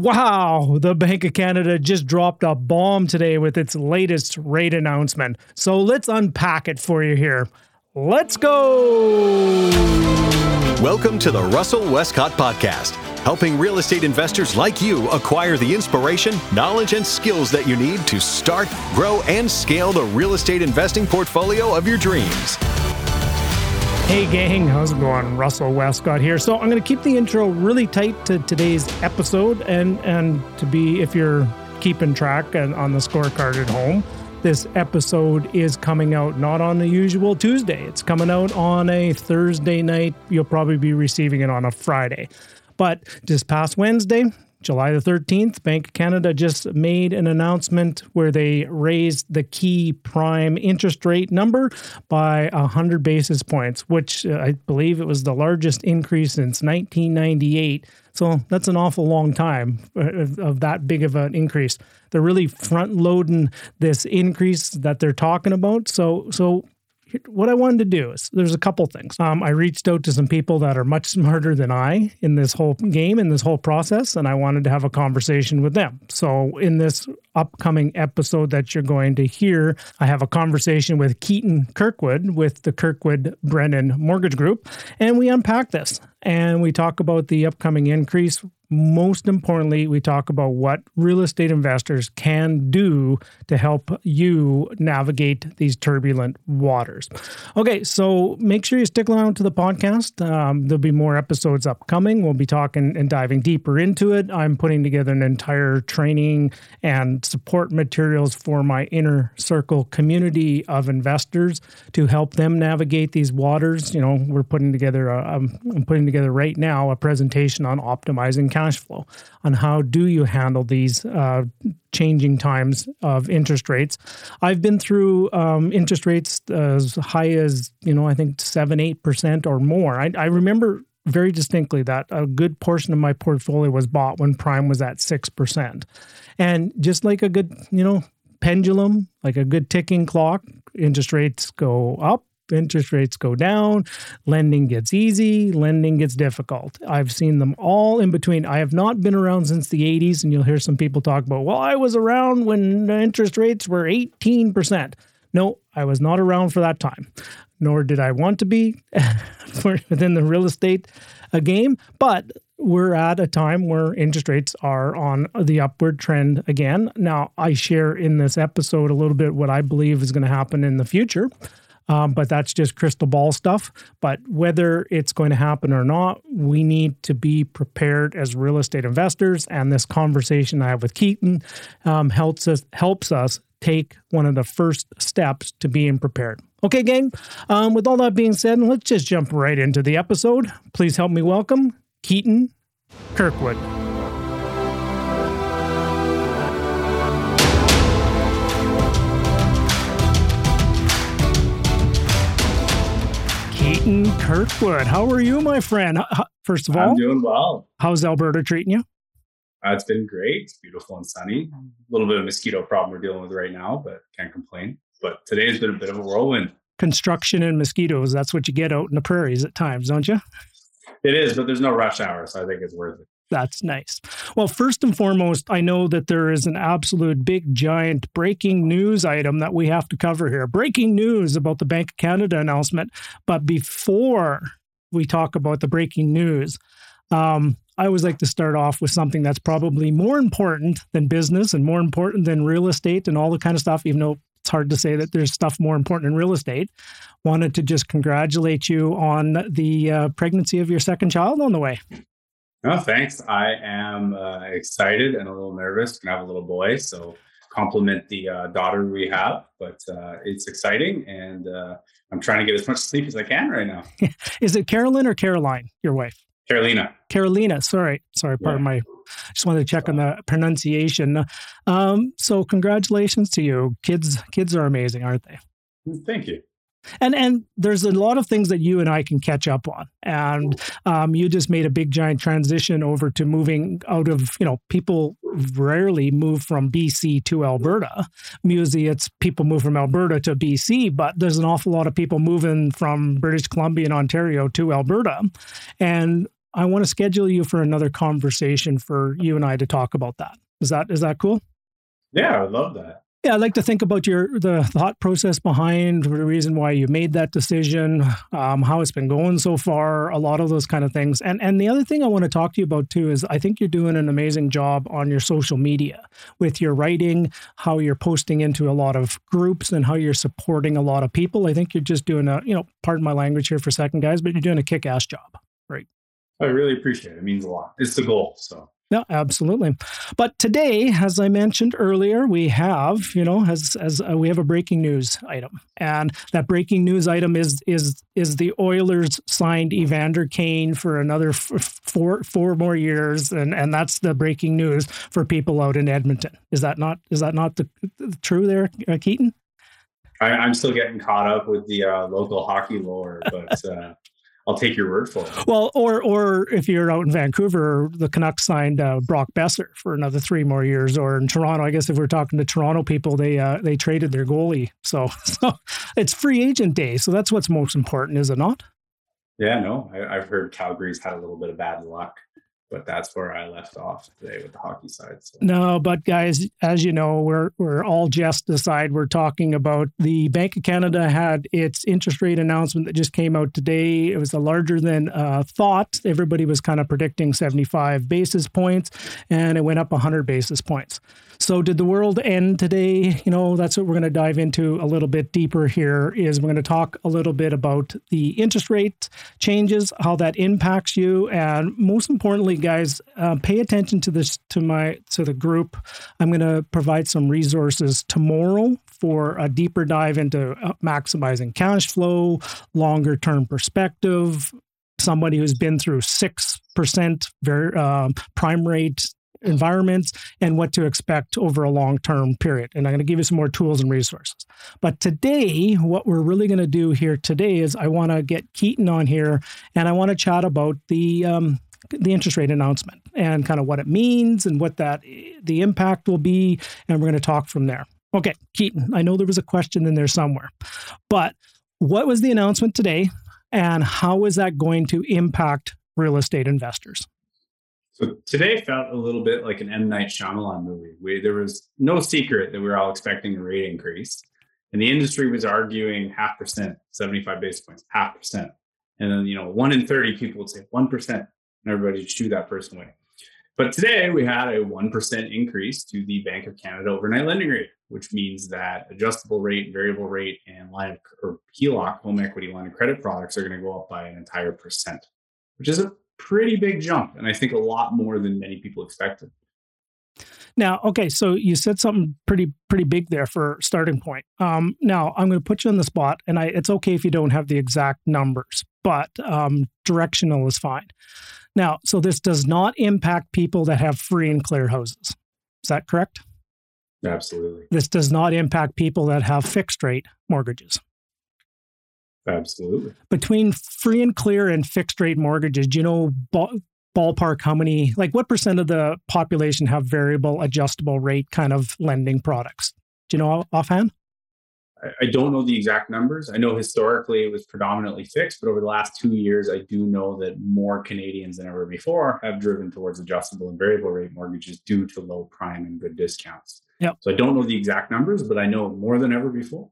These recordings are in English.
Wow, the Bank of Canada just dropped a bomb today with its latest rate announcement. So let's unpack it for you here. Let's go. Welcome to the Russell Westcott Podcast, helping real estate investors like you acquire the inspiration, knowledge, and skills that you need to start, grow, and scale the real estate investing portfolio of your dreams. Hey, gang, how's it going? Russell Westcott here. So, I'm going to keep the intro really tight to today's episode, and and to be if you're keeping track and on the scorecard at home, this episode is coming out not on the usual Tuesday. It's coming out on a Thursday night. You'll probably be receiving it on a Friday. But just past Wednesday, July the 13th, Bank of Canada just made an announcement where they raised the key prime interest rate number by 100 basis points, which uh, I believe it was the largest increase since 1998. So that's an awful long time of, of that big of an increase. They're really front loading this increase that they're talking about. So so what I wanted to do is there's a couple things. Um, I reached out to some people that are much smarter than I in this whole game, in this whole process, and I wanted to have a conversation with them. So, in this upcoming episode that you're going to hear, I have a conversation with Keaton Kirkwood with the Kirkwood Brennan Mortgage Group, and we unpack this and we talk about the upcoming increase, most importantly, we talk about what real estate investors can do to help you navigate these turbulent waters. Okay, so make sure you stick around to the podcast. Um, there'll be more episodes upcoming. We'll be talking and diving deeper into it. I'm putting together an entire training and support materials for my inner circle community of investors to help them navigate these waters. You know, we're putting together, a, I'm putting together right now a presentation on optimizing cash flow on how do you handle these uh, changing times of interest rates. I've been through um, interest rates as high as you know I think seven eight percent or more. I, I remember very distinctly that a good portion of my portfolio was bought when prime was at six percent, and just like a good you know pendulum, like a good ticking clock, interest rates go up interest rates go down, lending gets easy, lending gets difficult. I've seen them all in between. I have not been around since the 80s, and you'll hear some people talk about, well, I was around when interest rates were 18%. No, I was not around for that time, nor did I want to be within the real estate uh, game. But we're at a time where interest rates are on the upward trend again. Now, I share in this episode a little bit what I believe is going to happen in the future. Um, but that's just crystal ball stuff. But whether it's going to happen or not, we need to be prepared as real estate investors. And this conversation I have with Keaton um, helps us helps us take one of the first steps to being prepared. Okay, gang. Um, with all that being said, let's just jump right into the episode. Please help me welcome Keaton Kirkwood. Keaton Kirkwood. How are you, my friend? First of all, I'm doing well. How's Alberta treating you? Uh, it's been great. It's beautiful and sunny. A little bit of mosquito problem we're dealing with right now, but can't complain. But today has been a bit of a whirlwind. Construction and mosquitoes, that's what you get out in the prairies at times, don't you? It is, but there's no rush hour, so I think it's worth it. That's nice. Well, first and foremost, I know that there is an absolute big, giant breaking news item that we have to cover here. Breaking news about the Bank of Canada announcement. But before we talk about the breaking news, um, I always like to start off with something that's probably more important than business and more important than real estate and all the kind of stuff, even though it's hard to say that there's stuff more important in real estate. Wanted to just congratulate you on the uh, pregnancy of your second child on the way. No, thanks. I am uh, excited and a little nervous. Gonna have a little boy, so compliment the uh, daughter we have. But uh, it's exciting, and uh, I'm trying to get as much sleep as I can right now. Is it Carolyn or Caroline, your wife? Carolina. Carolina. Sorry, sorry. Pardon yeah. my. Just wanted to check on the pronunciation. Um, so, congratulations to you. Kids, kids are amazing, aren't they? Thank you. And and there's a lot of things that you and I can catch up on. And um, you just made a big giant transition over to moving out of you know people rarely move from BC to Alberta. Usually it's people move from Alberta to BC, but there's an awful lot of people moving from British Columbia and Ontario to Alberta. And I want to schedule you for another conversation for you and I to talk about that. Is that is that cool? Yeah, I love that. Yeah, I'd like to think about your the thought process behind the reason why you made that decision, um, how it's been going so far, a lot of those kind of things. And and the other thing I want to talk to you about too is I think you're doing an amazing job on your social media with your writing, how you're posting into a lot of groups, and how you're supporting a lot of people. I think you're just doing a you know, pardon my language here for a second, guys, but you're doing a kick ass job. Right. I really appreciate it. It means a lot. It's the goal. So yeah, absolutely. But today, as I mentioned earlier, we have, you know, as as uh, we have a breaking news item, and that breaking news item is is is the Oilers signed Evander Kane for another f- four four more years, and and that's the breaking news for people out in Edmonton. Is that not is that not the, the true there, uh, Keaton? I, am still getting caught up with the uh, local hockey lore, but uh, I'll take your word for it. Well, or or if you're out in Vancouver, the Canucks signed uh, Brock Boeser for another three more years. Or in Toronto, I guess if we're talking to Toronto people, they uh, they traded their goalie. So, so it's free agent day. So that's what's most important, is it not? Yeah, no, I, I've heard Calgary's had a little bit of bad luck but that's where I left off today with the hockey side. So. No, but guys, as you know, we're we're all just aside. We're talking about the Bank of Canada had its interest rate announcement that just came out today. It was a larger than uh, thought. Everybody was kind of predicting 75 basis points, and it went up 100 basis points. So, did the world end today? You know, that's what we're going to dive into a little bit deeper here. Is we're going to talk a little bit about the interest rate changes, how that impacts you, and most importantly, guys, uh, pay attention to this to my to the group. I'm going to provide some resources tomorrow for a deeper dive into uh, maximizing cash flow, longer term perspective. Somebody who's been through six percent uh, prime rate environments and what to expect over a long term period. And I'm going to give you some more tools and resources. But today, what we're really going to do here today is I want to get Keaton on here and I want to chat about the um, the interest rate announcement and kind of what it means and what that the impact will be and we're going to talk from there. Okay, Keaton, I know there was a question in there somewhere. But what was the announcement today and how is that going to impact real estate investors? So today felt a little bit like an M Night Shyamalan movie. We, there was no secret that we were all expecting a rate increase, and the industry was arguing half percent, seventy-five basis points, half percent, and then you know one in thirty people would say one percent, and everybody would shoo that person away. But today we had a one percent increase to the Bank of Canada overnight lending rate, which means that adjustable rate, variable rate, and line of or HELOC, home equity line of credit products are going to go up by an entire percent, which is a pretty big jump, and I think a lot more than many people expected. Now, okay, so you said something pretty pretty big there for starting point. Um, now, I'm going to put you on the spot, and I, it's okay if you don't have the exact numbers, but um, directional is fine. Now, so this does not impact people that have free and clear houses. Is that correct? Absolutely. This does not impact people that have fixed rate mortgages. Absolutely. Between free and clear and fixed rate mortgages, do you know ballpark how many, like what percent of the population have variable adjustable rate kind of lending products? Do you know offhand? I don't know the exact numbers. I know historically it was predominantly fixed, but over the last two years, I do know that more Canadians than ever before have driven towards adjustable and variable rate mortgages due to low prime and good discounts. Yep. So I don't know the exact numbers, but I know more than ever before.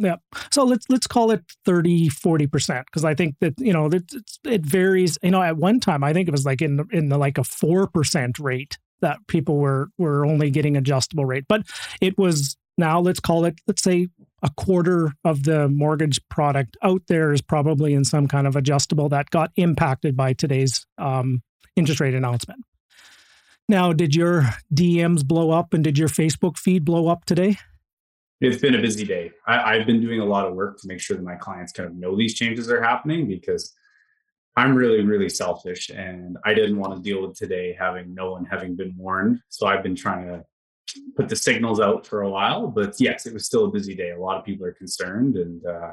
Yeah. So let's let's call it 30 40% because I think that you know it, it varies you know at one time I think it was like in in the like a 4% rate that people were were only getting adjustable rate but it was now let's call it let's say a quarter of the mortgage product out there is probably in some kind of adjustable that got impacted by today's um, interest rate announcement. Now, did your DMs blow up and did your Facebook feed blow up today? It's been a busy day. I, have been doing a lot of work to make sure that my clients kind of know these changes are happening because I'm really, really selfish and I didn't want to deal with today having no one having been warned. So I've been trying to put the signals out for a while. But yes, it was still a busy day. A lot of people are concerned and uh,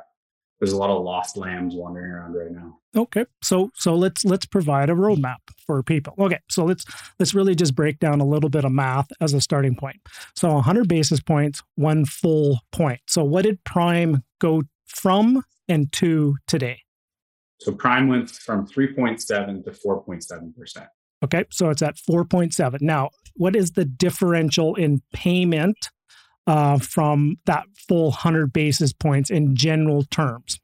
there's a lot of lost lambs wandering around right now. Okay, so so let's let's provide a roadmap for people. Okay, so let's let's really just break down a little bit of math as a starting point. So 100 basis points, one full point. So what did prime go from and to today? So prime went from 3.7 to 4.7%. Okay, so it's at 4.7. Now, what is the differential in payment uh, from that full 100 basis points in general terms?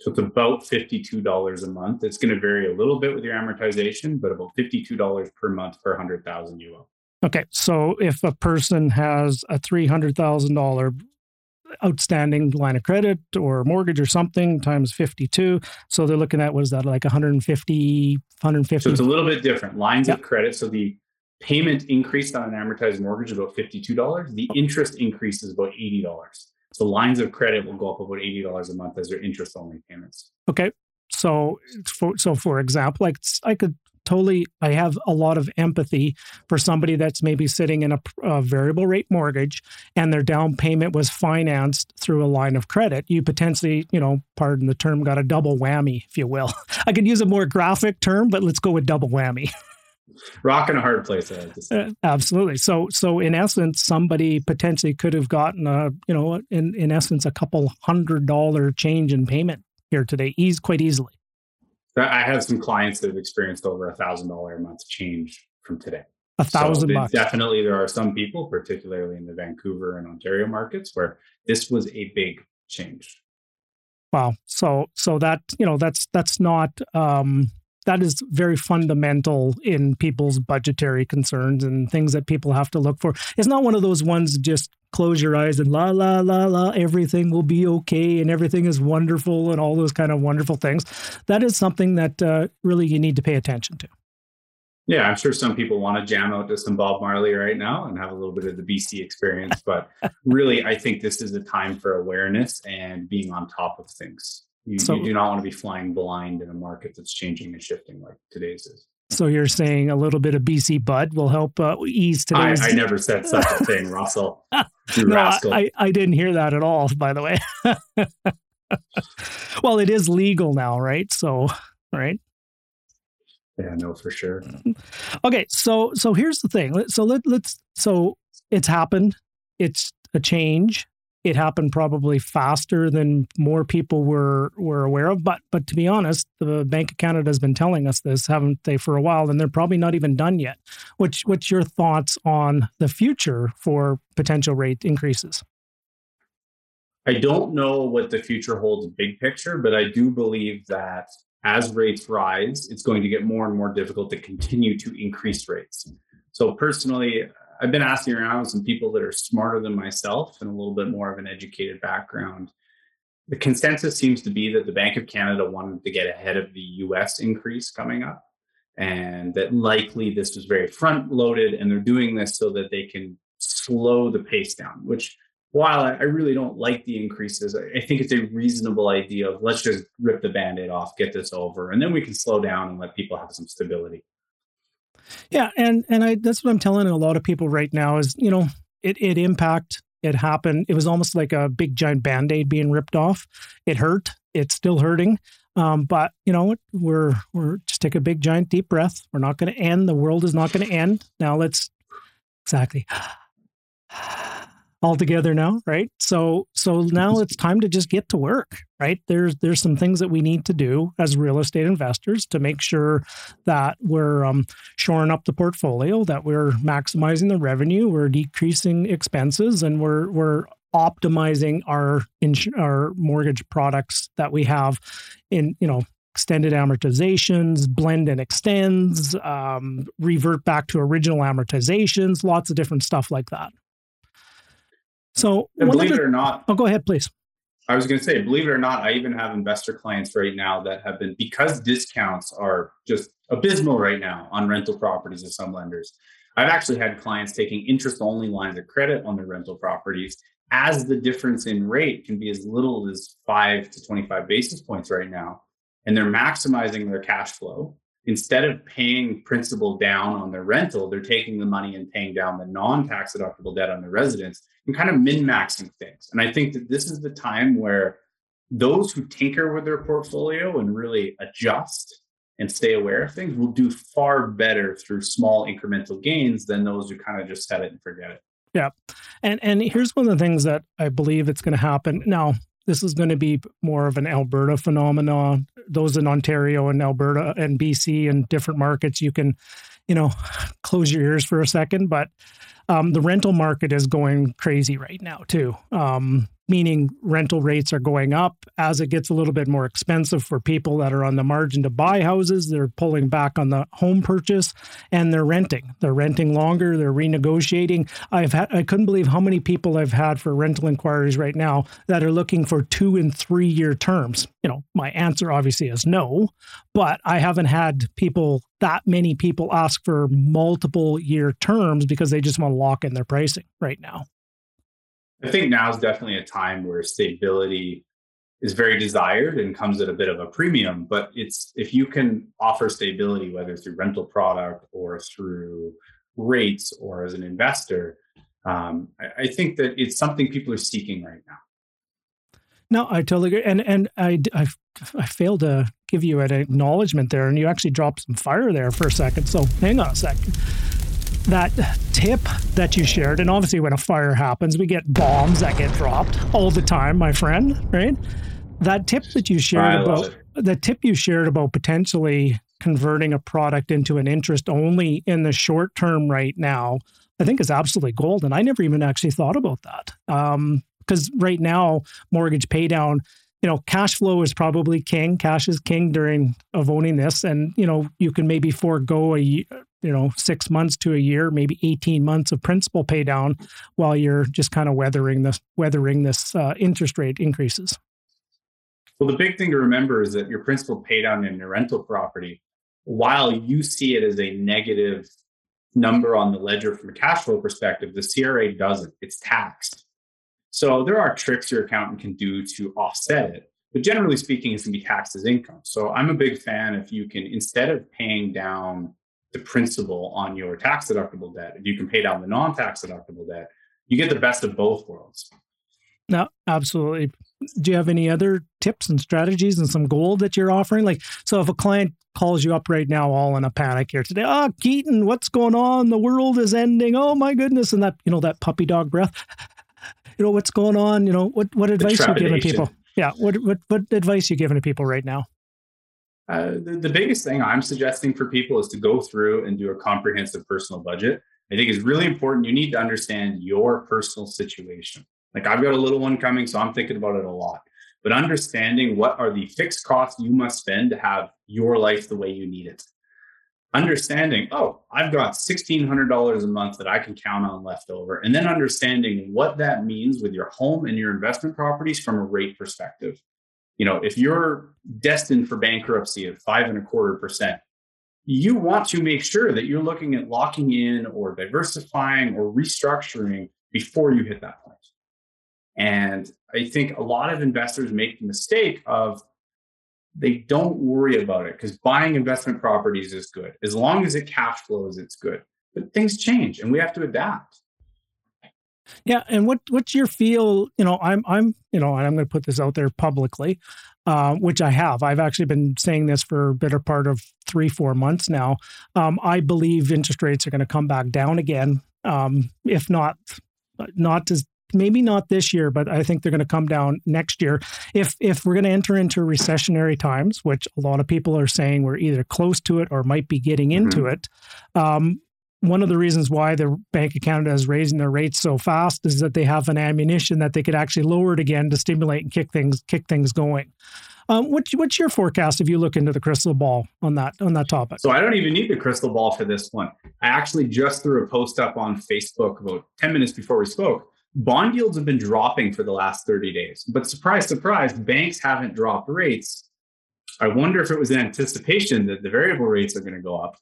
So it's about $52 a month. It's going to vary a little bit with your amortization, but about $52 per month per 100,000 UO. Okay, so if a person has a $300,000 outstanding line of credit or mortgage or something times 52 so they're looking at what is that like 150 150 so it's a little bit different lines yep. of credit so the payment increased on an amortized mortgage about $52 the interest increase is about $80 so lines of credit will go up about $80 a month as their interest only payments. Okay. So for so for example like i could totally i have a lot of empathy for somebody that's maybe sitting in a, a, variable rate mortgage and their down payment was financed through a line of credit. You potentially you know pardon the term got a double whammy if you will. I could use a more graphic term but let's go with double whammy rock in a hard place uh, absolutely so so in essence somebody potentially could have gotten a you know in in essence a couple hundred dollar change in payment here today ease quite easily I have some clients that have experienced over a thousand dollar a month change from today. A thousand so bucks. Definitely, there are some people, particularly in the Vancouver and Ontario markets, where this was a big change. Wow. So, so that you know, that's that's not um, that is very fundamental in people's budgetary concerns and things that people have to look for. It's not one of those ones just close your eyes and la la la la everything will be okay and everything is wonderful and all those kind of wonderful things. That is something that uh, really you need to pay attention to. Yeah, I'm sure some people want to jam out to some Bob Marley right now and have a little bit of the BC experience, but really, I think this is a time for awareness and being on top of things. You, so, you do not want to be flying blind in a market that's changing and shifting like today's is. So you're saying a little bit of BC Bud will help uh, ease today's. I, I never said such a thing, Russell. No. I, I didn't hear that at all. By the way. well, it is legal now, right? So, right. Yeah, no, for sure. Okay, so so here's the thing. So let let's so it's happened. It's a change it happened probably faster than more people were were aware of. But but to be honest, the Bank of Canada has been telling us this, haven't they, for a while? And they're probably not even done yet. Which what's your thoughts on the future for potential rate increases? I don't know what the future holds big picture, but I do believe that as rates rise, it's going to get more and more difficult to continue to increase rates. So personally, I've been asking around some people that are smarter than myself and a little bit more of an educated background. The consensus seems to be that the Bank of Canada wanted to get ahead of the US increase coming up, and that likely this was very front loaded, and they're doing this so that they can slow the pace down, which while I really don't like the increases, I think it's a reasonable idea of let's just rip the band aid off, get this over, and then we can slow down and let people have some stability. Yeah, and and I that's what I'm telling a lot of people right now is you know it it impact it happened. It was almost like a big giant band aid being ripped off. It hurt. It's still hurting. Um, but you know we're we're just take a big giant deep breath. We're not going to end. The world is not going to end. Now let's exactly all together now, right? So so now it's time to just get to work, right? There's there's some things that we need to do as real estate investors to make sure that we're um, shoring up the portfolio, that we're maximizing the revenue, we're decreasing expenses, and we're we're optimizing our ins- our mortgage products that we have in you know extended amortizations, blend and extends, um, revert back to original amortizations, lots of different stuff like that. So, believe the, it or not, oh, go ahead, please. I was going to say, believe it or not, I even have investor clients right now that have been because discounts are just abysmal right now on rental properties of some lenders. I've actually had clients taking interest only lines of credit on their rental properties as the difference in rate can be as little as five to 25 basis points right now. And they're maximizing their cash flow instead of paying principal down on their rental, they're taking the money and paying down the non-tax deductible debt on the residence and kind of min-maxing things. And I think that this is the time where those who tinker with their portfolio and really adjust and stay aware of things will do far better through small incremental gains than those who kind of just set it and forget it. Yeah. And and here's one of the things that I believe it's going to happen. Now, this is going to be more of an Alberta phenomenon. Those in Ontario and Alberta and BC and different markets, you can, you know, close your ears for a second. But um, the rental market is going crazy right now too. Um, meaning rental rates are going up as it gets a little bit more expensive for people that are on the margin to buy houses. They're pulling back on the home purchase and they're renting. They're renting longer, they're renegotiating. I've had I couldn't believe how many people I've had for rental inquiries right now that are looking for 2 and 3 year terms. You know, my answer obviously is no, but I haven't had people that many people ask for multiple year terms because they just want lock in their pricing right now. I think now is definitely a time where stability is very desired and comes at a bit of a premium. But it's if you can offer stability, whether through rental product or through rates or as an investor, um, I, I, think that it's something people are seeking right now. No, I totally agree. And and I, I, I failed to give you an acknowledgement there, and you actually dropped some fire there for a second. So hang on a second that tip that you shared, and obviously when a fire happens, we get bombs that get dropped all the time, my friend, right? That tip that you shared about the tip you shared about potentially converting a product into an interest only in the short term right now, I think is absolutely gold. And I never even actually thought about that. because um, right now, mortgage paydown you know, cash flow is probably king. Cash is king during of owning this, and you know, you can maybe forego a you know six months to a year maybe 18 months of principal pay down while you're just kind of weathering this weathering this uh, interest rate increases. Well the big thing to remember is that your principal pay down in your rental property while you see it as a negative number on the ledger from a cash flow perspective the cra doesn't. It's taxed. So there are tricks your accountant can do to offset it but generally speaking it's going to be taxed as income. So i'm a big fan if you can instead of paying down the principal on your tax deductible debt, if you can pay down the non tax deductible debt, you get the best of both worlds. No, absolutely. Do you have any other tips and strategies and some gold that you're offering? Like, so if a client calls you up right now, all in a panic here today, oh, Keaton, what's going on? The world is ending. Oh my goodness. And that, you know, that puppy dog breath, you know, what's going on? You know, what, what advice are you giving people? Yeah. What, what, what advice are you giving to people right now? Uh, the, the biggest thing I'm suggesting for people is to go through and do a comprehensive personal budget. I think is really important. You need to understand your personal situation. Like I've got a little one coming, so I'm thinking about it a lot. But understanding what are the fixed costs you must spend to have your life the way you need it. Understanding, oh, I've got $1,600 a month that I can count on left over. And then understanding what that means with your home and your investment properties from a rate perspective you know, if you're destined for bankruptcy at five and a quarter percent, you want to make sure that you're looking at locking in or diversifying or restructuring before you hit that point. And I think a lot of investors make the mistake of they don't worry about it because buying investment properties is good. As long as it cash flows, it's good. But things change and we have to adapt. Yeah, and what what's your feel? You know, I'm I'm you know, and I'm going to put this out there publicly, uh, which I have. I've actually been saying this for a better part of three four months now. Um, I believe interest rates are going to come back down again, um, if not not as maybe not this year, but I think they're going to come down next year. If if we're going to enter into recessionary times, which a lot of people are saying we're either close to it or might be getting into mm-hmm. it, um, one of the reasons why the Bank of Canada is raising their rates so fast is that they have an ammunition that they could actually lower it again to stimulate and kick things kick things going. Um, what's what's your forecast if you look into the crystal ball on that on that topic? So I don't even need the crystal ball for this one. I actually just threw a post up on Facebook about ten minutes before we spoke. Bond yields have been dropping for the last thirty days, but surprise, surprise, banks haven't dropped rates. I wonder if it was in anticipation that the variable rates are going to go up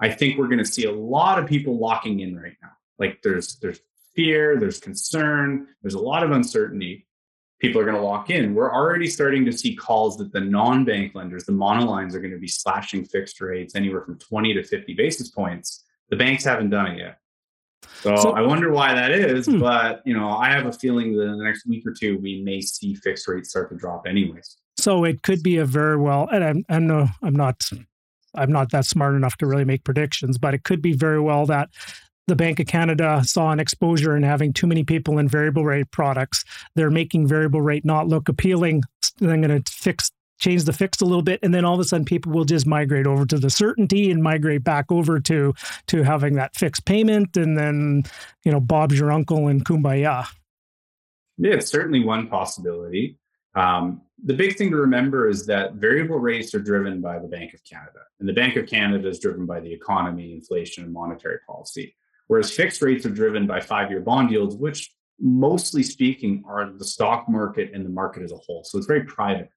I think we're going to see a lot of people locking in right now. Like there's there's fear, there's concern, there's a lot of uncertainty. People are going to lock in. We're already starting to see calls that the non-bank lenders, the monolines, are going to be slashing fixed rates anywhere from 20 to 50 basis points. The banks haven't done it yet. So, so I wonder why that is, hmm. but you know, I have a feeling that in the next week or two we may see fixed rates start to drop anyways. So it could be a very well, and I'm, I know I'm not I'm not that smart enough to really make predictions, but it could be very well that the Bank of Canada saw an exposure in having too many people in variable rate products. They're making variable rate not look appealing. They're going to fix change the fix a little bit and then all of a sudden people will just migrate over to the certainty and migrate back over to to having that fixed payment and then you know bob's your uncle and kumbaya yeah it's certainly one possibility um, the big thing to remember is that variable rates are driven by the bank of canada and the bank of canada is driven by the economy inflation and monetary policy whereas fixed rates are driven by five year bond yields which mostly speaking are the stock market and the market as a whole so it's very private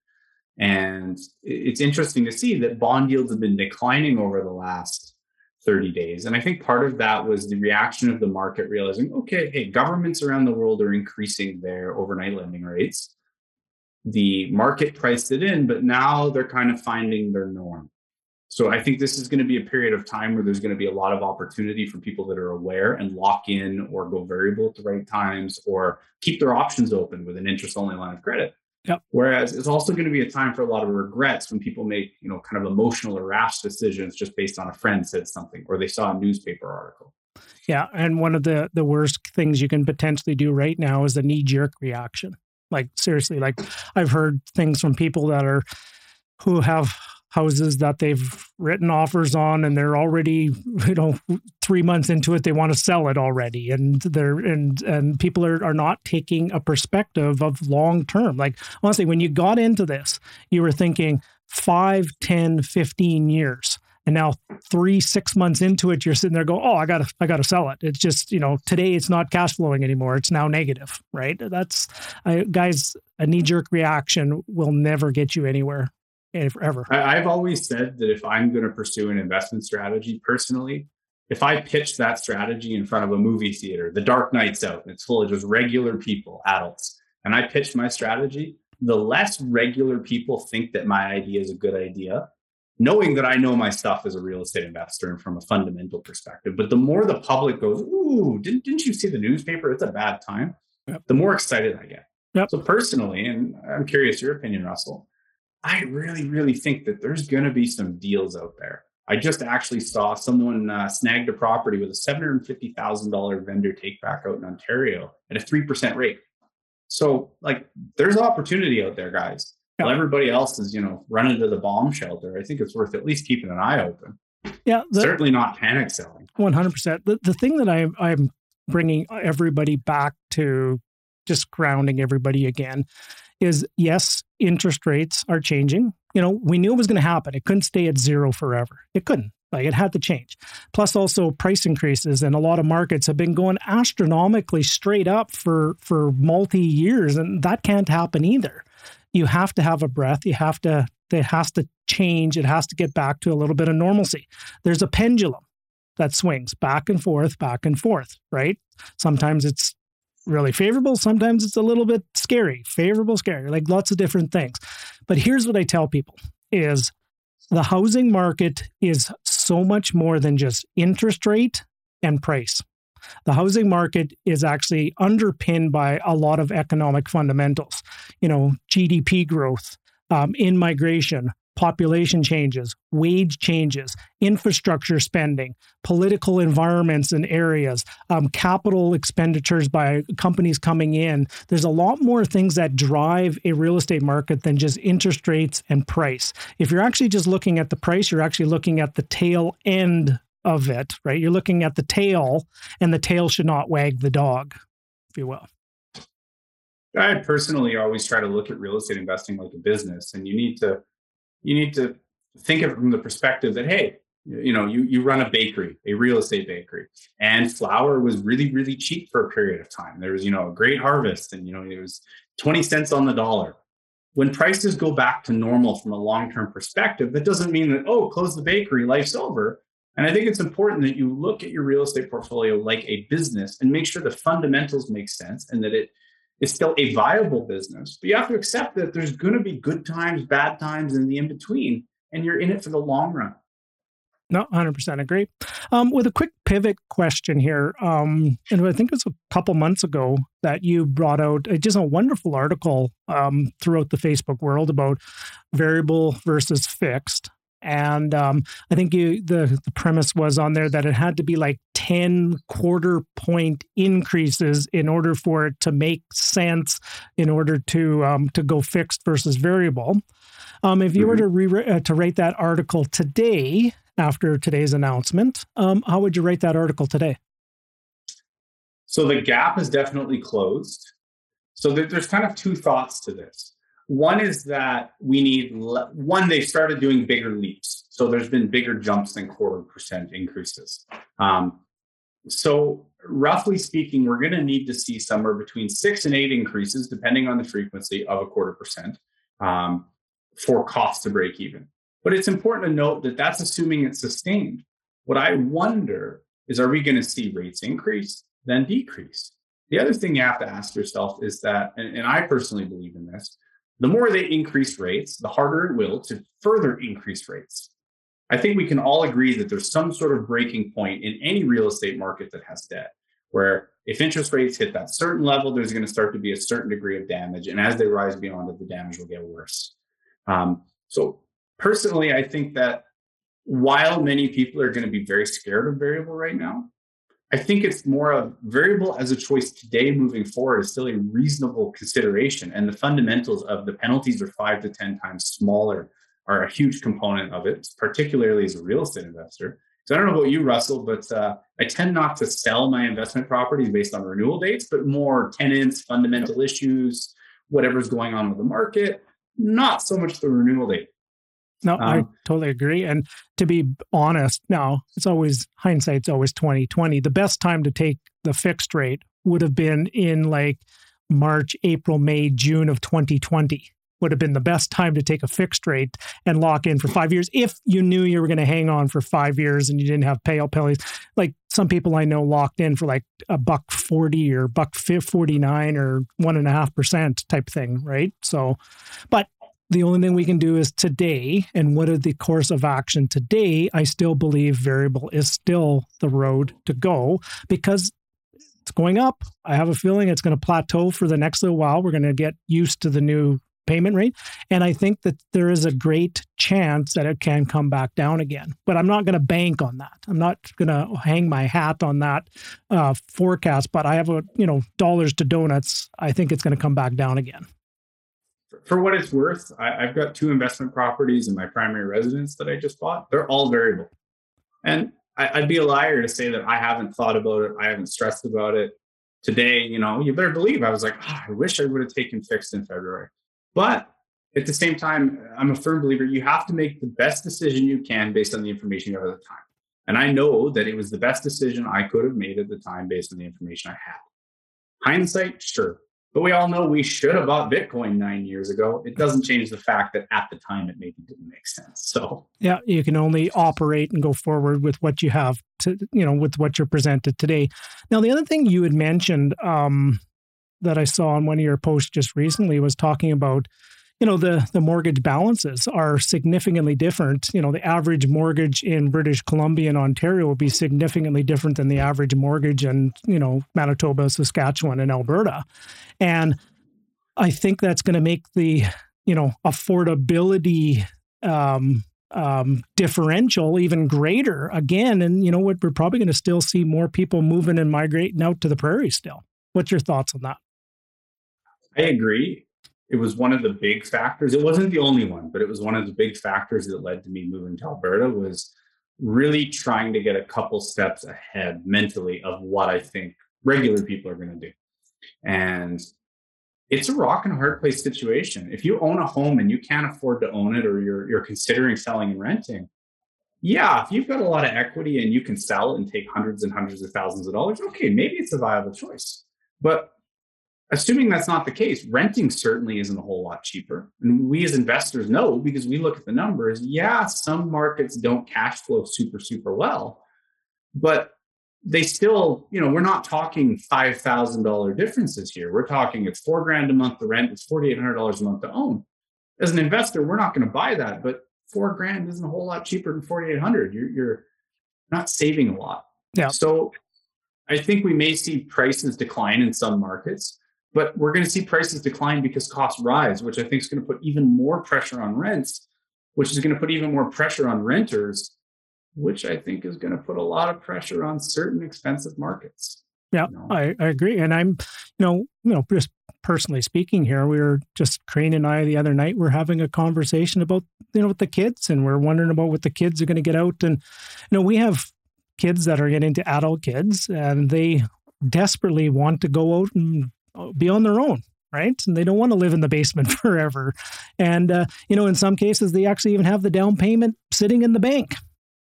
and it's interesting to see that bond yields have been declining over the last 30 days. And I think part of that was the reaction of the market realizing, okay, hey, governments around the world are increasing their overnight lending rates. The market priced it in, but now they're kind of finding their norm. So I think this is going to be a period of time where there's going to be a lot of opportunity for people that are aware and lock in or go variable at the right times or keep their options open with an interest only line of credit. Yep. Whereas it's also going to be a time for a lot of regrets when people make, you know, kind of emotional or rash decisions just based on a friend said something or they saw a newspaper article. Yeah, and one of the the worst things you can potentially do right now is a knee jerk reaction. Like seriously, like I've heard things from people that are who have houses that they've written offers on and they're already you know 3 months into it they want to sell it already. And they're and and people are are not taking a perspective of long term. Like honestly when you got into this you were thinking 5 10 15 years and now three six months into it you're sitting there going oh i gotta i gotta sell it. It's just you know today it's not cash flowing anymore. It's now negative right? That's I, guys a knee-jerk reaction will never get you anywhere ever. I've always said that if I'm going to pursue an investment strategy personally, if I pitch that strategy in front of a movie theater, the Dark Knight's out, and it's full of just regular people, adults, and I pitch my strategy, the less regular people think that my idea is a good idea, knowing that I know my stuff as a real estate investor and from a fundamental perspective. But the more the public goes, Ooh, didn't, didn't you see the newspaper? It's a bad time. Yep. The more excited I get. Yep. So personally, and I'm curious your opinion, Russell, I really, really think that there's going to be some deals out there. I just actually saw someone uh, snagged a property with a $750,000 vendor take back out in Ontario at a 3% rate. So, like, there's opportunity out there, guys. While everybody else is, you know, running to the bomb shelter, I think it's worth at least keeping an eye open. Yeah. The, Certainly not panic selling. 100%. The, the thing that I, I'm bringing everybody back to just grounding everybody again is yes, interest rates are changing. You know, we knew it was going to happen. It couldn't stay at zero forever. It couldn't. Like it had to change. Plus, also price increases, and a lot of markets have been going astronomically straight up for for multi years, and that can't happen either. You have to have a breath. You have to. It has to change. It has to get back to a little bit of normalcy. There's a pendulum that swings back and forth, back and forth. Right. Sometimes it's really favorable. Sometimes it's a little bit scary, favorable, scary, like lots of different things. But here's what I tell people is the housing market is so much more than just interest rate and price. The housing market is actually underpinned by a lot of economic fundamentals, you know, GDP growth, um, in migration, population changes, wage changes, infrastructure spending, political environments and areas, um, capital expenditures by companies coming in. There's a lot more things that drive a real estate market than just interest rates and price. If you're actually just looking at the price, you're actually looking at the tail end of it, right? You're looking at the tail, and the tail should not wag the dog, if you will. I personally always try to look at real estate investing like a business, and you need to you need to think of it from the perspective that hey you know you you run a bakery a real estate bakery and flour was really really cheap for a period of time there was you know a great harvest and you know it was 20 cents on the dollar when prices go back to normal from a long-term perspective that doesn't mean that oh close the bakery life's over and i think it's important that you look at your real estate portfolio like a business and make sure the fundamentals make sense and that it's still a viable business. But you have to accept that there's going to be good times, bad times, and the in between, and you're in it for the long run. No, 100% agree. Um, with a quick pivot question here, um, and I think it was a couple months ago that you brought out uh, just a wonderful article um, throughout the Facebook world about variable versus fixed. And um, I think you, the the premise was on there that it had to be like ten quarter point increases in order for it to make sense, in order to um, to go fixed versus variable. Um, if you mm-hmm. were to re- uh, to rate that article today after today's announcement, um, how would you rate that article today? So the gap is definitely closed. So there's kind of two thoughts to this. One is that we need one. They started doing bigger leaps, so there's been bigger jumps than quarter percent increases. Um, so roughly speaking, we're going to need to see somewhere between six and eight increases, depending on the frequency of a quarter percent, um, for cost to break even. But it's important to note that that's assuming it's sustained. What I wonder is, are we going to see rates increase then decrease? The other thing you have to ask yourself is that, and, and I personally believe in this, the more they increase rates, the harder it will to further increase rates. I think we can all agree that there's some sort of breaking point in any real estate market that has debt, where if interest rates hit that certain level, there's going to start to be a certain degree of damage. And as they rise beyond it, the damage will get worse. Um, so, personally, I think that while many people are going to be very scared of variable right now, I think it's more of variable as a choice today moving forward is still a reasonable consideration. And the fundamentals of the penalties are five to 10 times smaller are a huge component of it, particularly as a real estate investor. So I don't know about you, Russell, but uh, I tend not to sell my investment properties based on renewal dates, but more tenants, fundamental issues, whatever's going on with the market, not so much the renewal date. No, um, I totally agree. And to be honest, now it's always hindsight's always 2020. The best time to take the fixed rate would have been in like March, April, May, June of 2020 would have been the best time to take a fixed rate and lock in for five years if you knew you were going to hang on for five years and you didn't have payout penalties. Like some people I know locked in for like a buck 40 or buck 49 or one and a half percent type thing, right? So, but the only thing we can do is today and what are the course of action today i still believe variable is still the road to go because it's going up. I have a feeling it's going to plateau for the next little while. We're going to get used to the new payment rate. And i think that there is a great chance that it can come back down again. But i'm not going to bank on that. I'm not going to hang my hat on that uh, forecast but i have a you know dollars to donuts. I think it's going to come back down again for what it's worth, I, have got two investment properties in my primary residence that I just bought. They're all variable. And I, would be a liar to say that I haven't thought about it. I haven't stressed about it. Today, you know, you better believe I was like, oh, I wish I would have taken fixed in February. But at the same time, I'm a firm believer you have to make the best decision you can based on the information you have at the time. And I know that it was the best decision I could have made at the time based on the information I had. Hindsight, sure. But we all know we should have bought Bitcoin nine years ago. It doesn't change the fact that at the time it maybe didn't make sense. So yeah, you can only operate and go forward with what you have to, you know, with what you're presented today. Now, the other thing you had mentioned um, that I saw on one of your posts just recently was talking about you know the the mortgage balances are significantly different. You know the average mortgage in british columbia and ontario will be significantly different than the average mortgage in you know manitoba saskatchewan and alberta. And i think that's going to make the you know affordability um, um, differential even greater again. And you know what we're probably going to still see more people moving and migrating out to the prairie still. What's your thoughts on that? I agree it was one of the big factors. It wasn't the only one, but it was one of the big factors that led to me moving to Alberta was really trying to get a couple steps ahead mentally of what I think regular people are going to do. And it's a rock and hard place situation. If you own a home and you can't afford to own it or you're you're considering selling and renting, yeah, if you've got a lot of equity and you can sell it and take hundreds and hundreds of thousands of dollars, okay, maybe it's a viable choice. But Assuming that's not the case, renting certainly isn't a whole lot cheaper. And we as investors know because we look at the numbers. Yeah, some markets don't cash flow super, super well, but they still, you know, we're not talking $5,000 differences here. We're talking it's four grand a month to rent, it's $4,800 a month to own. As an investor, we're not going to buy that, but four grand isn't a whole lot cheaper than 4,800. You're, you're not saving a lot. Yeah. So I think we may see prices decline in some markets. But we're going to see prices decline because costs rise, which I think is going to put even more pressure on rents. which is going to put even more pressure on renters, which I think is going to put a lot of pressure on certain expensive markets. Yeah, you know? I, I agree. And I'm, you know, you know, just personally speaking here, we were just Crane and I the other night, we're having a conversation about, you know, with the kids and we're wondering about what the kids are going to get out. And, you know, we have kids that are getting to adult kids and they desperately want to go out and be on their own right? And they don't want to live in the basement forever. And, uh, you know, in some cases, they actually even have the down payment sitting in the bank.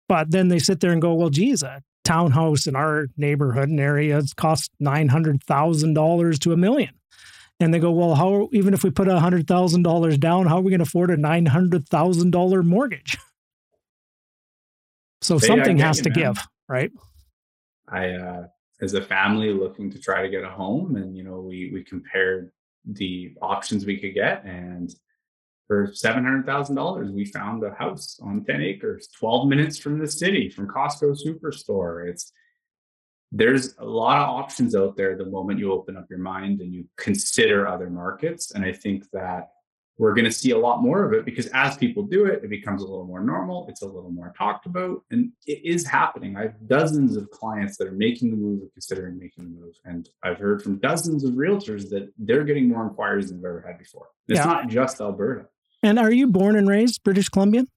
But then they sit there and go, well, geez, a townhouse in our neighborhood and area costs $900,000 to a million. And they go, well, how, even if we put $100,000 down, how are we going to afford a $900,000 mortgage? So they something has to give, right? I, uh, as a family looking to try to get a home and, you know, we, we compared the options we could get. And for $700,000, we found a house on 10 acres, 12 minutes from the city, from Costco Superstore. It's there's a lot of options out there the moment you open up your mind and you consider other markets. And I think that we're going to see a lot more of it because as people do it, it becomes a little more normal. It's a little more talked about, and it is happening. I have dozens of clients that are making the move or considering making the move, and I've heard from dozens of realtors that they're getting more inquiries than they've ever had before. It's yeah. not just Alberta. And are you born and raised British Columbian?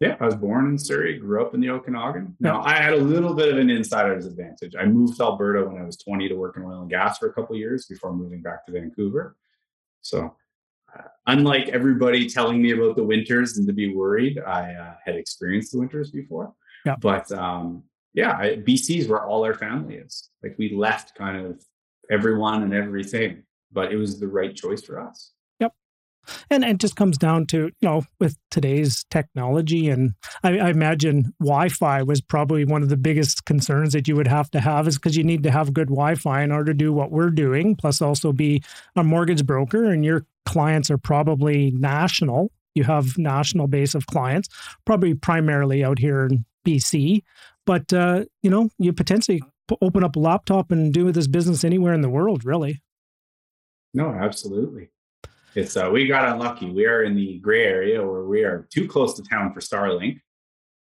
Yeah, I was born in Surrey, grew up in the Okanagan. Now, I had a little bit of an insider's advantage. I moved to Alberta when I was 20 to work in oil and gas for a couple years before moving back to Vancouver. So unlike everybody telling me about the winters and to be worried, I uh, had experienced the winters before. Yeah. But um, yeah, I, BC is where all our family is. Like we left kind of everyone and everything, but it was the right choice for us. Yep. And it just comes down to, you know, with today's technology, and I, I imagine Wi Fi was probably one of the biggest concerns that you would have to have is because you need to have good Wi Fi in order to do what we're doing, plus also be a mortgage broker. And you're clients are probably national. You have national base of clients, probably primarily out here in BC. But uh, you know, you potentially open up a laptop and do this business anywhere in the world, really. No, absolutely. It's uh, we got unlucky. We are in the gray area where we are too close to town for Starlink,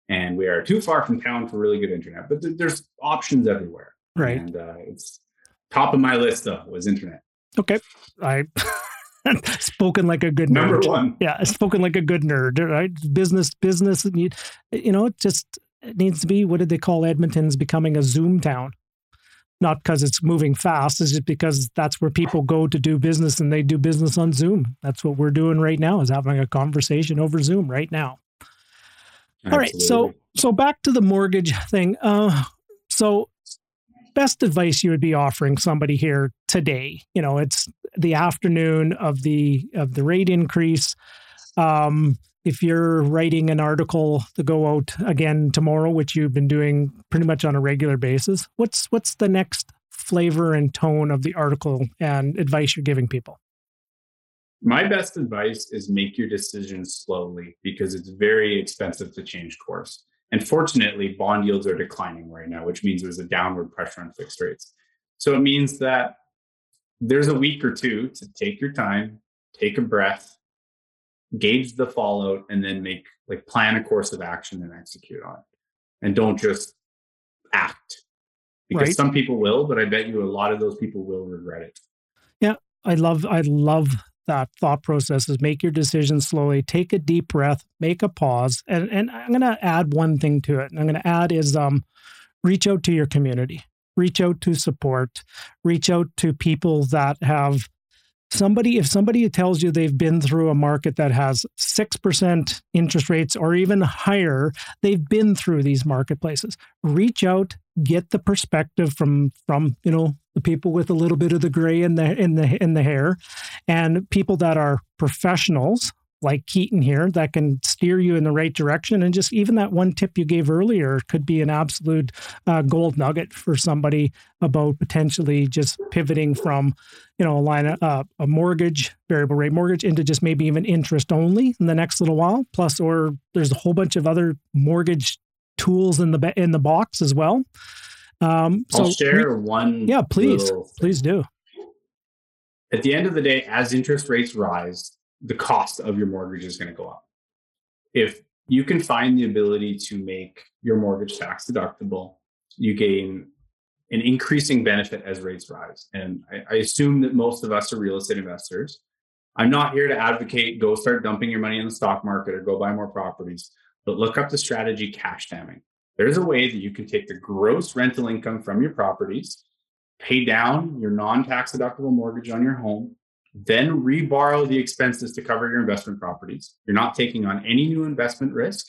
and we are too far from town for really good internet. But th- there's options everywhere, right? And uh, it's top of my list though was internet. Okay, I spoken like a good number nerd. one. Yeah, spoken like a good nerd. Right, business, business. You, you know, it just it needs to be. What did they call Edmonton's becoming a Zoom town? Not because it's moving fast. It's just because that's where people go to do business, and they do business on Zoom. That's what we're doing right now. Is having a conversation over Zoom right now. Absolutely. All right, so so back to the mortgage thing. Uh, so best advice you would be offering somebody here today? You know, it's the afternoon of the of the rate increase. Um, if you're writing an article to go out again tomorrow, which you've been doing pretty much on a regular basis, what's what's the next flavor and tone of the article and advice you're giving people? My best advice is make your decisions slowly because it's very expensive to change course. And fortunately, bond yields are declining right now, which means there's a downward pressure on fixed rates. So it means that there's a week or two to take your time, take a breath, gauge the fallout, and then make like plan a course of action and execute on it. And don't just act because right. some people will, but I bet you a lot of those people will regret it. Yeah, I love I love that thought process is make your decision slowly, take a deep breath, make a pause. And and I'm going to add one thing to it. And I'm going to add is um reach out to your community reach out to support, reach out to people that have somebody if somebody tells you they've been through a market that has 6% interest rates or even higher they've been through these marketplaces. Reach out get the perspective from from you know the people with a little bit of the gray in the in the in the hair and people that are professionals like Keaton here that can steer you in the right direction. And just even that one tip you gave earlier could be an absolute uh, gold nugget for somebody about potentially just pivoting from, you know, a line of, uh, a mortgage, variable rate mortgage into just maybe even interest only in the next little while. Plus, or there's a whole bunch of other mortgage tools in the in the box as well. Um, so I'll share one. Yeah, please, please do. At the end of the day, as interest rates rise, the cost of your mortgage is going to go up. if you can find the ability to make your mortgage tax deductible, you gain an increasing benefit as rates rise. And I, I, assume that most of us are real estate investors. I'm not here to advocate go start dumping your money in the stock market or go buy more properties, but look up the strategy cash damming. There's a way that you can take the gross rental income from your properties, pay down your non tax deductible mortgage on your home, then reborrow the expenses to cover your investment properties. You're not taking on any new investment risk,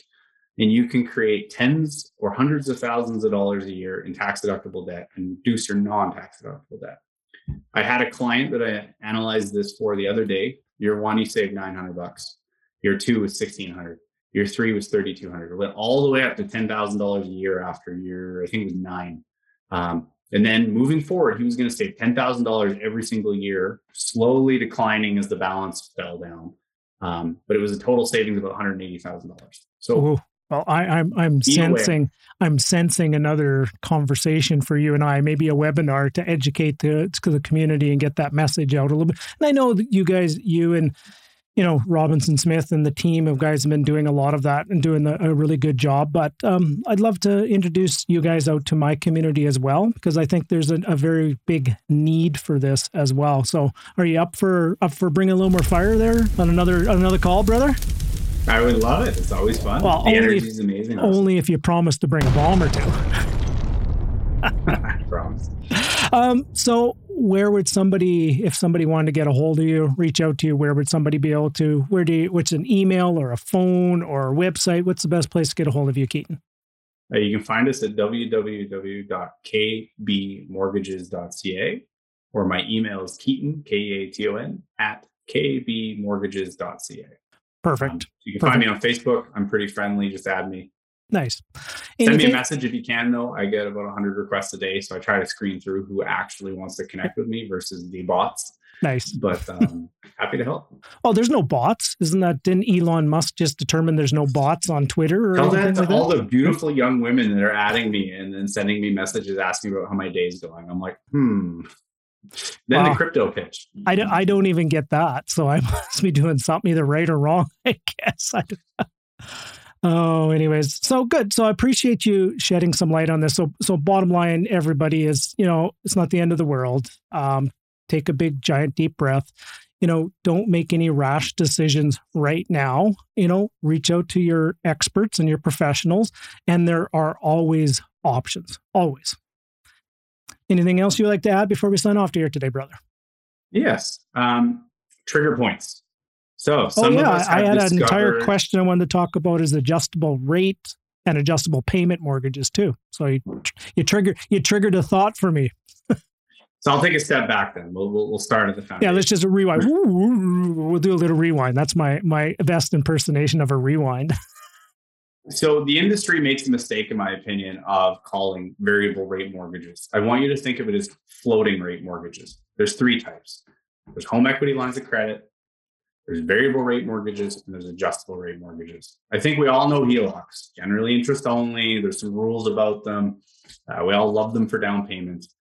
and you can create tens or hundreds of thousands of dollars a year in tax deductible debt and reduce your non tax deductible debt. I had a client that I analyzed this for the other day. Year one, he saved 900 bucks. Year two was 1600. Year three was 3200. It went all the way up to $10,000 a year after year, I think it was nine. Um, and then moving forward, he was going to save $10,000 every single year, slowly declining as the balance fell down. Um, but it was a total savings of about $180,000. So, Ooh, well, I, am I'm, I'm sensing I'm sensing another conversation for you and I, maybe a webinar to educate the, the community and get that message out a little bit. And I know that you guys, you and you know, Robinson Smith and the team of guys have been doing a lot of that and doing the, a really good job. But um, I'd love to introduce you guys out to my community as well because I think there's a, a, very big need for this as well. So, are you up for up for bringing a little more fire there on another on another call, brother? I would love it. It's always fun. Well, the only amazing. Only if you promise to bring a bomb or two. I promise. Um, so where would somebody, if somebody wanted to get a hold of you, reach out to you, where would somebody be able to, where do you, what's an email or a phone or a website? What's the best place to get a hold of you, Keaton? Uh, you can find us at www.kbmortgages.ca or my email is Keaton, K E A T O N, at kbmortgages.ca. Perfect. Um, you can Perfect. find me on Facebook. I'm pretty friendly. Just add me. Nice. Send me a message if you can, though. I get about 100 requests a day, so I try to screen through who actually wants to connect with me versus the bots. Nice. But um, happy to help. Oh, there's no bots. Isn't that, didn't Elon Musk just determine there's no bots on Twitter? Or Tell that to like all that? the beautiful young women that are adding me and then sending me messages asking about how my day's going. I'm like, hmm. Then the crypto pitch. I don't, I don't even get that. So I must be doing something either right or wrong, I guess. I Oh, anyways, so good. So I appreciate you shedding some light on this. So, so bottom line, everybody is, you know, it's not the end of the world. Um, take a big, giant, deep breath. You know, don't make any rash decisions right now. You know, reach out to your experts and your professionals, and there are always options. Always. Anything else you'd like to add before we sign off to here today, brother? Yes. Um, trigger points. So, oh yeah, I had discovered... an entire question I wanted to talk about is adjustable rate and adjustable payment mortgages too. So you you trigger you triggered a thought for me. so I'll take a step back then. We'll we'll, we'll start at the foundation. Yeah, let's just rewind. we'll do a little rewind. That's my my best impersonation of a rewind. So the industry makes the mistake, in my opinion, of calling variable rate mortgages. I want you to think of it as floating rate mortgages. There's three types. There's home equity lines of credit, there's variable rate mortgages and there's adjustable rate mortgages. I think we all know HELOCs, generally interest only. There's some rules about them. Uh, we all love them for down payments.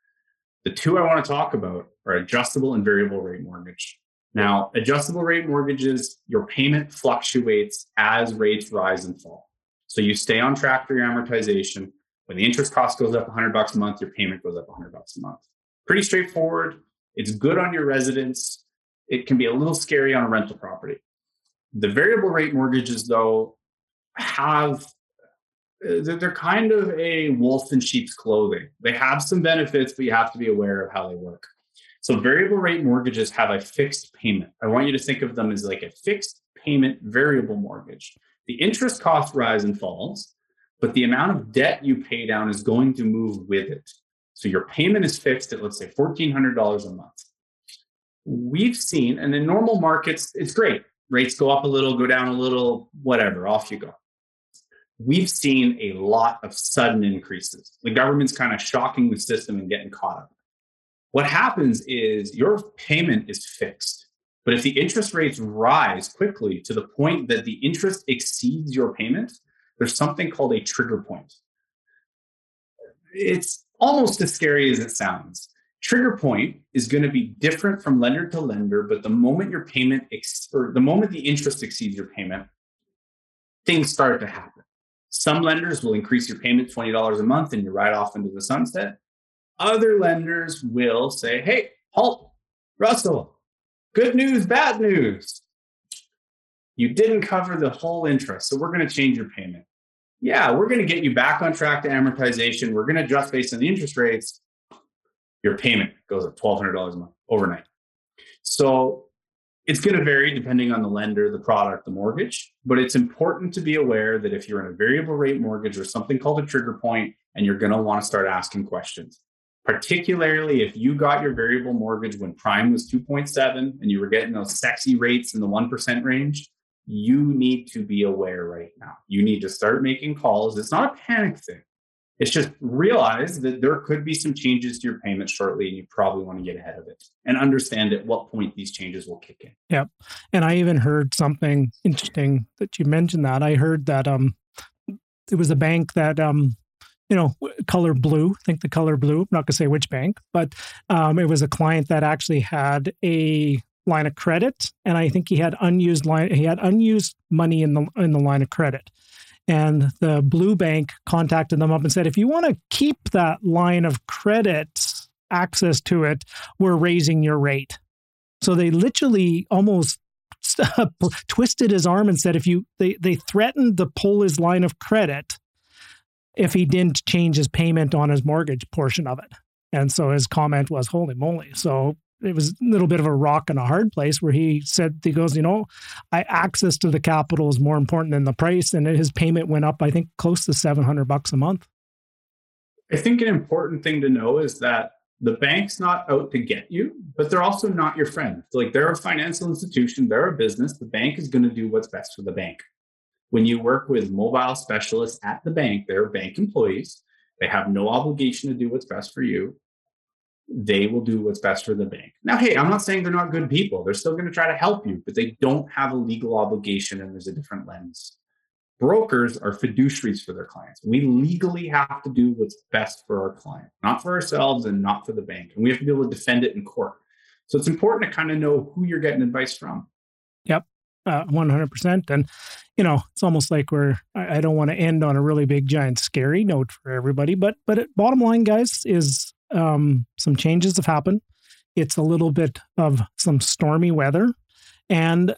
The two I want to talk about are adjustable and variable rate mortgage. Now, adjustable rate mortgages, your payment fluctuates as rates rise and fall. So you stay on track for your amortization. When the interest cost goes up 100 bucks a month, your payment goes up 100 bucks a month. Pretty straightforward. It's good on your residence it can be a little scary on a rental property. The variable rate mortgages, though, have uh, they're kind of a wolf in sheep's clothing. They have some benefits, but you have to be aware of how they work. So, variable rate mortgages have a fixed payment. I want you to think of them as like a fixed payment variable mortgage. The interest cost rise and falls, but the amount of debt you pay down is going to move with it. So, your payment is fixed at, let's say, $1,400 a month we've seen, and in normal markets, it's great. Rates go up a little, go down a little, whatever, off you go. We've seen a lot of sudden increases. The government's kind of shocking the system and getting caught up. What happens is your payment is fixed. But if the interest rates rise quickly to the point that the interest exceeds your payment, there's something called a trigger point. It's almost as scary as it sounds. Trigger point is going to be different from lender to lender, but the moment your payment ex- or the moment the interest exceeds your payment, things start to happen. Some lenders will increase your payment $20 a month and you ride off into the sunset. Other lenders will say, hey, halt, Russell, good news, bad news. You didn't cover the whole interest, so we're going to change your payment. Yeah, we're going to get you back on track to amortization. We're going to adjust based on the interest rates. Your payment goes up $1,200 a month overnight. So it's going to vary depending on the lender, the product, the mortgage, but it's important to be aware that if you're in a variable rate mortgage or something called a trigger point and you're going to want to start asking questions, particularly if you got your variable mortgage when prime was 2.7 and you were getting those sexy rates in the 1% range, you need to be aware right now. You need to start making calls. It's not a panic thing. It's just realize that there could be some changes to your payment shortly, and you probably want to get ahead of it and understand at what point these changes will kick in. Yep. And I even heard something interesting that you mentioned that. I heard that um it was a bank that um you know color blue think the color blue i'm not to say which bank but um, it was a client that actually had a line of credit and i think he had unused line he had unused money in the in the line of credit and the blue bank contacted them up and said, if you want to keep that line of credit access to it, we're raising your rate. So they literally almost twisted his arm and said, if you, they, they threatened to pull his line of credit if he didn't change his payment on his mortgage portion of it. And so his comment was, holy moly. So it was a little bit of a rock and a hard place where he said he goes, you know, I access to the capital is more important than the price, and his payment went up, I think, close to seven hundred bucks a month. I think an important thing to know is that the bank's not out to get you, but they're also not your friend. Like they're a financial institution, they're a business. The bank is going to do what's best for the bank. When you work with mobile specialists at the bank, they're bank employees. They have no obligation to do what's best for you they will do what's best for the bank. Now, hey, I'm not saying they're not good people. They're still going to try to help you, but they don't have a legal obligation and there's a different lens. Brokers are fiduciaries for their clients. We legally have to do what's best for our client, not for ourselves and not for the bank. And we have to be able to defend it in court. So it's important to kind of know who you're getting advice from. Yep. Uh, 100%. And, you know, it's almost like we're, I, I don't want to end on a really big, giant, scary note for everybody, but, but it, bottom line, guys, is um, some changes have happened. It's a little bit of some stormy weather. And,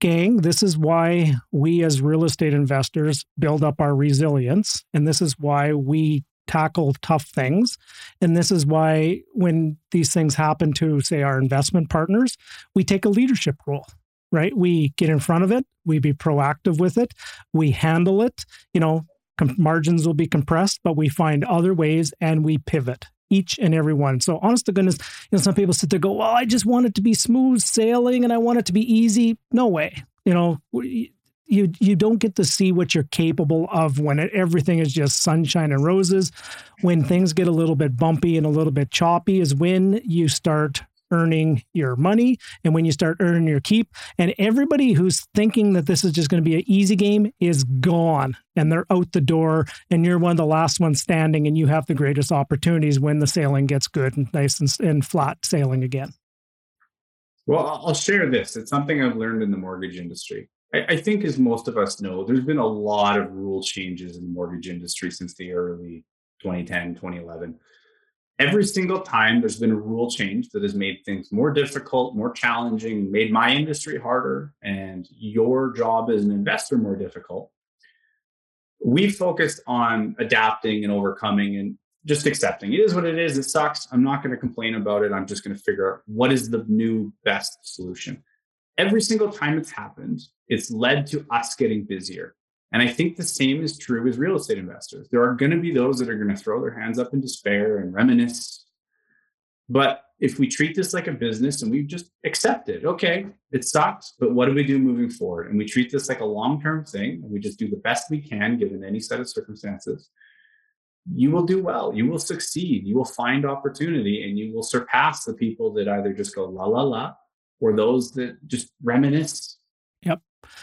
gang, this is why we as real estate investors build up our resilience. And this is why we tackle tough things. And this is why, when these things happen to, say, our investment partners, we take a leadership role right? We get in front of it, we be proactive with it, we handle it. You know, com- margins will be compressed, but we find other ways and we pivot each and every one. So honest to goodness, you know, some people sit there go, well, I just want it to be smooth sailing and I want it to be easy. No way. You know, you you don't get to see what you're capable of when it, everything is just sunshine and roses. When things get a little bit bumpy and a little bit choppy is when you start earning your money and when you start earning your keep. And everybody who's thinking that this is just going to be an easy game is gone and they're out the door and you're one of the last ones standing and you have the greatest opportunities when the sailing gets good and nice and, and flat sailing again. Well, I'll share this. It's something I've learned in the mortgage industry. I, I think, as most of us know, there's been a lot of rule changes in the mortgage industry since the early 2010, 2011 every single time there's been a rule change that has made things more difficult, more challenging, made my industry harder, and your job as an investor more difficult. We focused on adapting and overcoming and just accepting. It is what it is. It sucks. I'm not going to complain about it. I'm just going to figure out what is the new best solution. Every single time it's happened, it's led to us getting busier. And I think the same is true with real estate investors. There are going to be those that are going to throw their hands up in despair and reminisce. But if we treat this like a business and we just accept it, okay, it sucks, but what do we do moving forward? And we treat this like a long term thing and we just do the best we can given any set of circumstances. You will do well. You will succeed. You will find opportunity and you will surpass the people that either just go la la la or those that just reminisce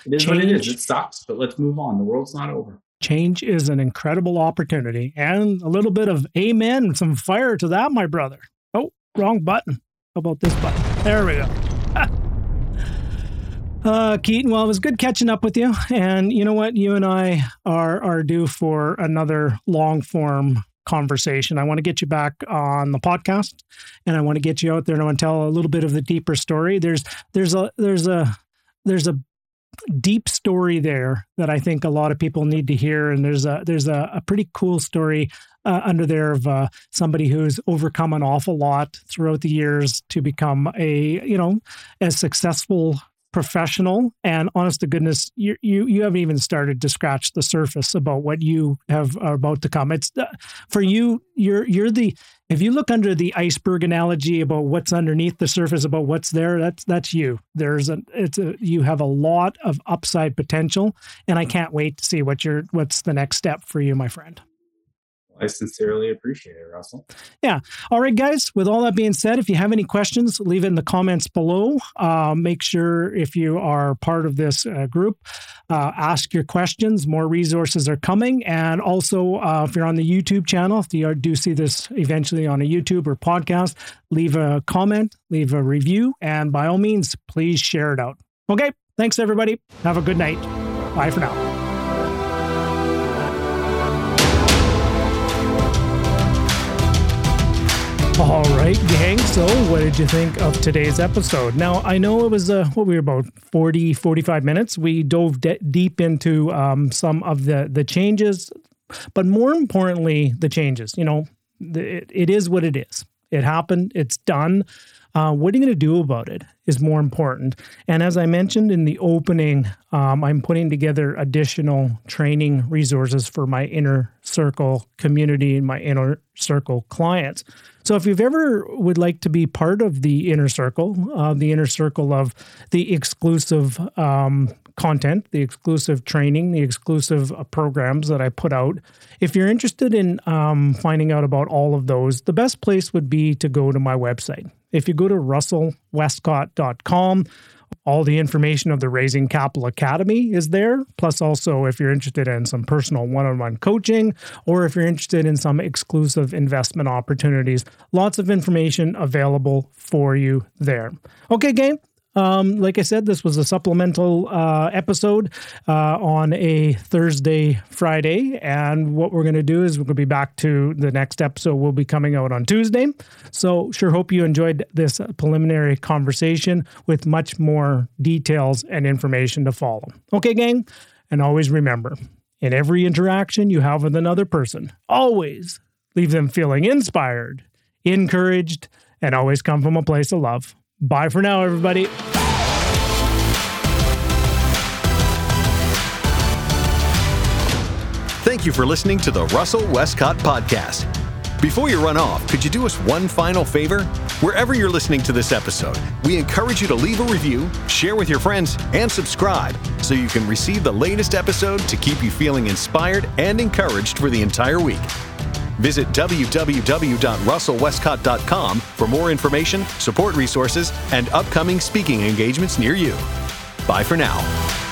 it is Change, what it is. It sucks, but let's move on. The world's not over. Change is an incredible opportunity and a little bit of amen, some fire to that, my brother. Oh, wrong button. How about this button? There we go. Uh, Keaton, well, it was good catching up with you. And you know what? You and I are are due for another long form conversation. I want to get you back on the podcast, and I want to get you out there and I want to tell a little bit of the deeper story. There's there's a there's a there's a deep story there that I think a lot of people need to hear. And there's a there's a, a pretty cool story uh, under there of uh, somebody who's overcome an awful lot throughout the years to become a you know as successful professional. And honest to goodness you you you haven't even started to scratch the surface about what you have are about to come. It's uh, for you you're you're the if you look under the iceberg analogy about what's underneath the surface about what's there that's that's you. There's a it's a you have a lot of upside potential and I can't wait to see what your what's the next step for you my friend I sincerely appreciate it, Russell. Yeah. All right, guys. With all that being said, if you have any questions, leave it in the comments below. Uh, make sure if you are part of this uh, group, uh, ask your questions. More resources are coming. And also, uh, if you're on the YouTube channel, if you do see this eventually on a YouTube or podcast, leave a comment, leave a review, and by all means, please share it out. Okay. Thanks, everybody. Have a good night. Bye for now. All right, gang. So, what did you think of today's episode? Now, I know it was, uh, what we were about 40, 45 minutes. We dove de- deep into um, some of the, the changes, but more importantly, the changes. You know, the, it, it is what it is. It happened, it's done. Uh, what are you going to do about it is more important. And as I mentioned in the opening, um, I'm putting together additional training resources for my inner circle community and my inner circle clients. So if you've ever would like to be part of the inner circle, uh, the inner circle of the exclusive um, content, the exclusive training, the exclusive uh, programs that I put out. If you're interested in um, finding out about all of those, the best place would be to go to my website. If you go to russellwestcott.com, all the information of the Raising Capital Academy is there. Plus, also, if you're interested in some personal one on one coaching or if you're interested in some exclusive investment opportunities, lots of information available for you there. Okay, gang, um, like I said, this was a supplemental uh, episode uh, on a Thursday, Friday. And what we're going to do is we're going to be back to the next episode, We'll be coming out on Tuesday. So, sure hope you enjoyed this preliminary conversation with much more details and information to follow. Okay, gang? And always remember in every interaction you have with another person, always leave them feeling inspired, encouraged, and always come from a place of love. Bye for now, everybody. Thank you for listening to the Russell Westcott Podcast. Before you run off, could you do us one final favor? Wherever you're listening to this episode, we encourage you to leave a review, share with your friends, and subscribe so you can receive the latest episode to keep you feeling inspired and encouraged for the entire week. Visit www.russellwestcott.com for more information, support resources, and upcoming speaking engagements near you. Bye for now.